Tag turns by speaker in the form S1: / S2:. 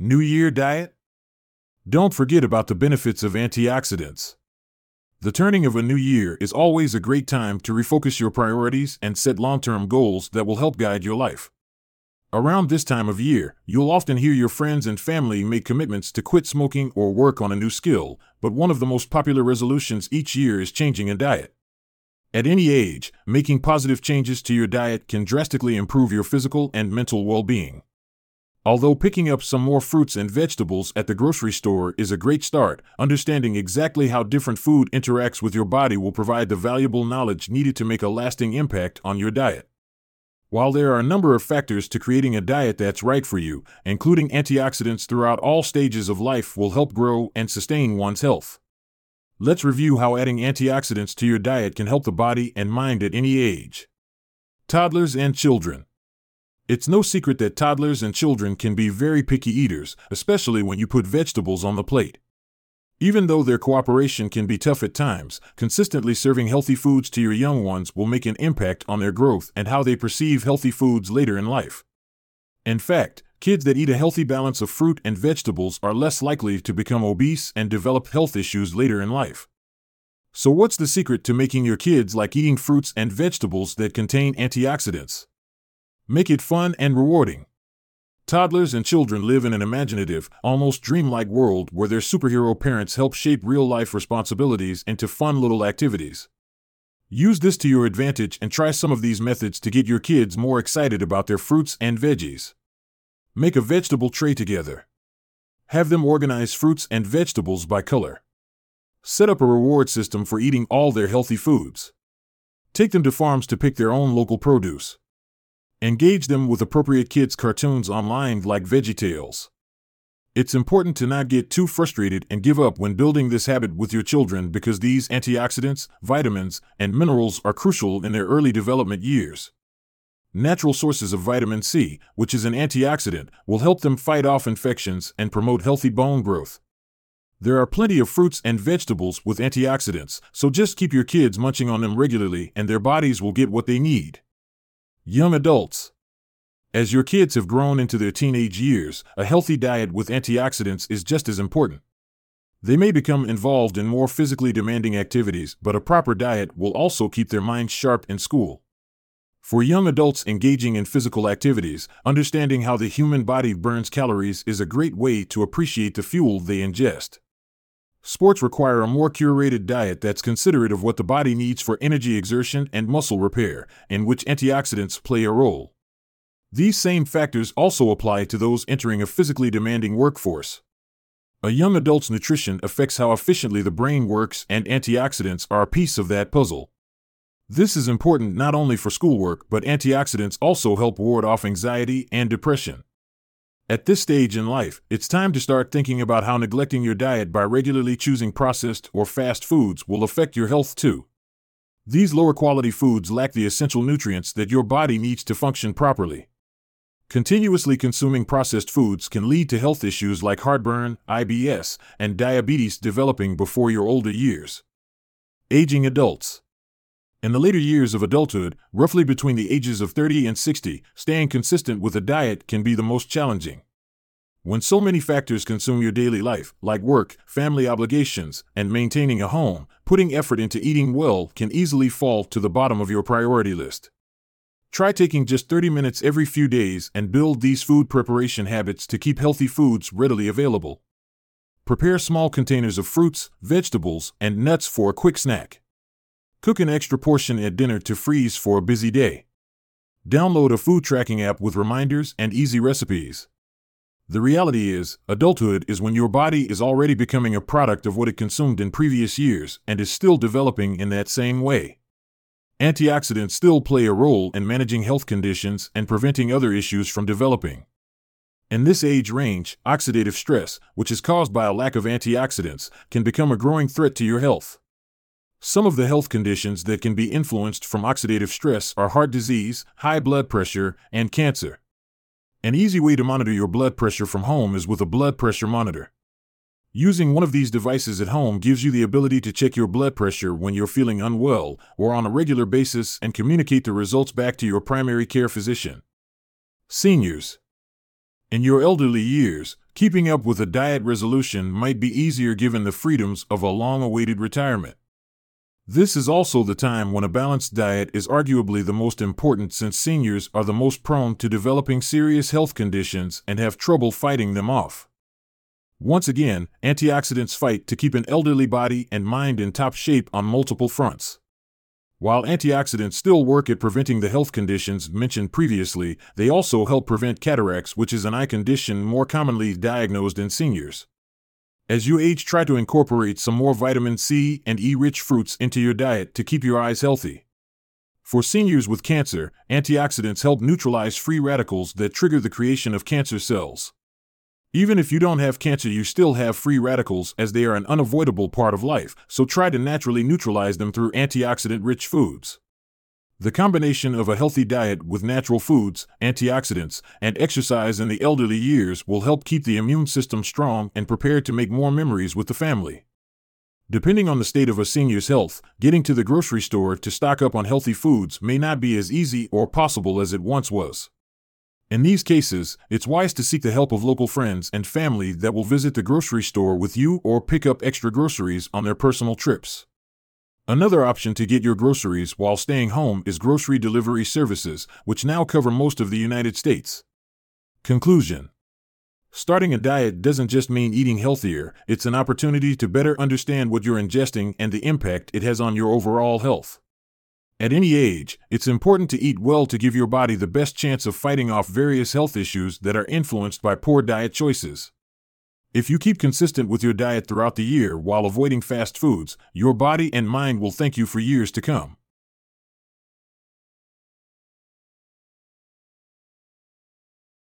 S1: New Year diet? Don't forget about the benefits of antioxidants. The turning of a new year is always a great time to refocus your priorities and set long term goals that will help guide your life. Around this time of year, you'll often hear your friends and family make commitments to quit smoking or work on a new skill, but one of the most popular resolutions each year is changing a diet. At any age, making positive changes to your diet can drastically improve your physical and mental well being. Although picking up some more fruits and vegetables at the grocery store is a great start, understanding exactly how different food interacts with your body will provide the valuable knowledge needed to make a lasting impact on your diet. While there are a number of factors to creating a diet that's right for you, including antioxidants throughout all stages of life will help grow and sustain one's health. Let's review how adding antioxidants to your diet can help the body and mind at any age. Toddlers and children. It's no secret that toddlers and children can be very picky eaters, especially when you put vegetables on the plate. Even though their cooperation can be tough at times, consistently serving healthy foods to your young ones will make an impact on their growth and how they perceive healthy foods later in life. In fact, kids that eat a healthy balance of fruit and vegetables are less likely to become obese and develop health issues later in life. So, what's the secret to making your kids like eating fruits and vegetables that contain antioxidants? Make it fun and rewarding. Toddlers and children live in an imaginative, almost dreamlike world where their superhero parents help shape real life responsibilities into fun little activities. Use this to your advantage and try some of these methods to get your kids more excited about their fruits and veggies. Make a vegetable tray together. Have them organize fruits and vegetables by color. Set up a reward system for eating all their healthy foods. Take them to farms to pick their own local produce. Engage them with appropriate kids' cartoons online like VeggieTales. It's important to not get too frustrated and give up when building this habit with your children because these antioxidants, vitamins, and minerals are crucial in their early development years. Natural sources of vitamin C, which is an antioxidant, will help them fight off infections and promote healthy bone growth. There are plenty of fruits and vegetables with antioxidants, so just keep your kids munching on them regularly and their bodies will get what they need. Young adults. As your kids have grown into their teenage years, a healthy diet with antioxidants is just as important. They may become involved in more physically demanding activities, but a proper diet will also keep their minds sharp in school. For young adults engaging in physical activities, understanding how the human body burns calories is a great way to appreciate the fuel they ingest. Sports require a more curated diet that's considerate of what the body needs for energy exertion and muscle repair, in which antioxidants play a role. These same factors also apply to those entering a physically demanding workforce. A young adult's nutrition affects how efficiently the brain works, and antioxidants are a piece of that puzzle. This is important not only for schoolwork, but antioxidants also help ward off anxiety and depression. At this stage in life, it's time to start thinking about how neglecting your diet by regularly choosing processed or fast foods will affect your health too. These lower quality foods lack the essential nutrients that your body needs to function properly. Continuously consuming processed foods can lead to health issues like heartburn, IBS, and diabetes developing before your older years. Aging adults. In the later years of adulthood, roughly between the ages of 30 and 60, staying consistent with a diet can be the most challenging. When so many factors consume your daily life, like work, family obligations, and maintaining a home, putting effort into eating well can easily fall to the bottom of your priority list. Try taking just 30 minutes every few days and build these food preparation habits to keep healthy foods readily available. Prepare small containers of fruits, vegetables, and nuts for a quick snack. Cook an extra portion at dinner to freeze for a busy day. Download a food tracking app with reminders and easy recipes. The reality is, adulthood is when your body is already becoming a product of what it consumed in previous years and is still developing in that same way. Antioxidants still play a role in managing health conditions and preventing other issues from developing. In this age range, oxidative stress, which is caused by a lack of antioxidants, can become a growing threat to your health. Some of the health conditions that can be influenced from oxidative stress are heart disease, high blood pressure, and cancer. An easy way to monitor your blood pressure from home is with a blood pressure monitor. Using one of these devices at home gives you the ability to check your blood pressure when you're feeling unwell or on a regular basis and communicate the results back to your primary care physician. Seniors. In your elderly years, Keeping up with a diet resolution might be easier given the freedoms of a long awaited retirement. This is also the time when a balanced diet is arguably the most important since seniors are the most prone to developing serious health conditions and have trouble fighting them off. Once again, antioxidants fight to keep an elderly body and mind in top shape on multiple fronts. While antioxidants still work at preventing the health conditions mentioned previously, they also help prevent cataracts, which is an eye condition more commonly diagnosed in seniors. As you age, try to incorporate some more vitamin C and E rich fruits into your diet to keep your eyes healthy. For seniors with cancer, antioxidants help neutralize free radicals that trigger the creation of cancer cells. Even if you don't have cancer, you still have free radicals as they are an unavoidable part of life, so try to naturally neutralize them through antioxidant rich foods. The combination of a healthy diet with natural foods, antioxidants, and exercise in the elderly years will help keep the immune system strong and prepared to make more memories with the family. Depending on the state of a senior's health, getting to the grocery store to stock up on healthy foods may not be as easy or possible as it once was. In these cases, it's wise to seek the help of local friends and family that will visit the grocery store with you or pick up extra groceries on their personal trips. Another option to get your groceries while staying home is grocery delivery services, which now cover most of the United States. Conclusion Starting a diet doesn't just mean eating healthier, it's an opportunity to better understand what you're ingesting and the impact it has on your overall health. At any age, it's important to eat well to give your body the best chance of fighting off various health issues that are influenced by poor diet choices. If you keep consistent with your diet throughout the year while avoiding fast foods, your body and mind will thank you for years to come.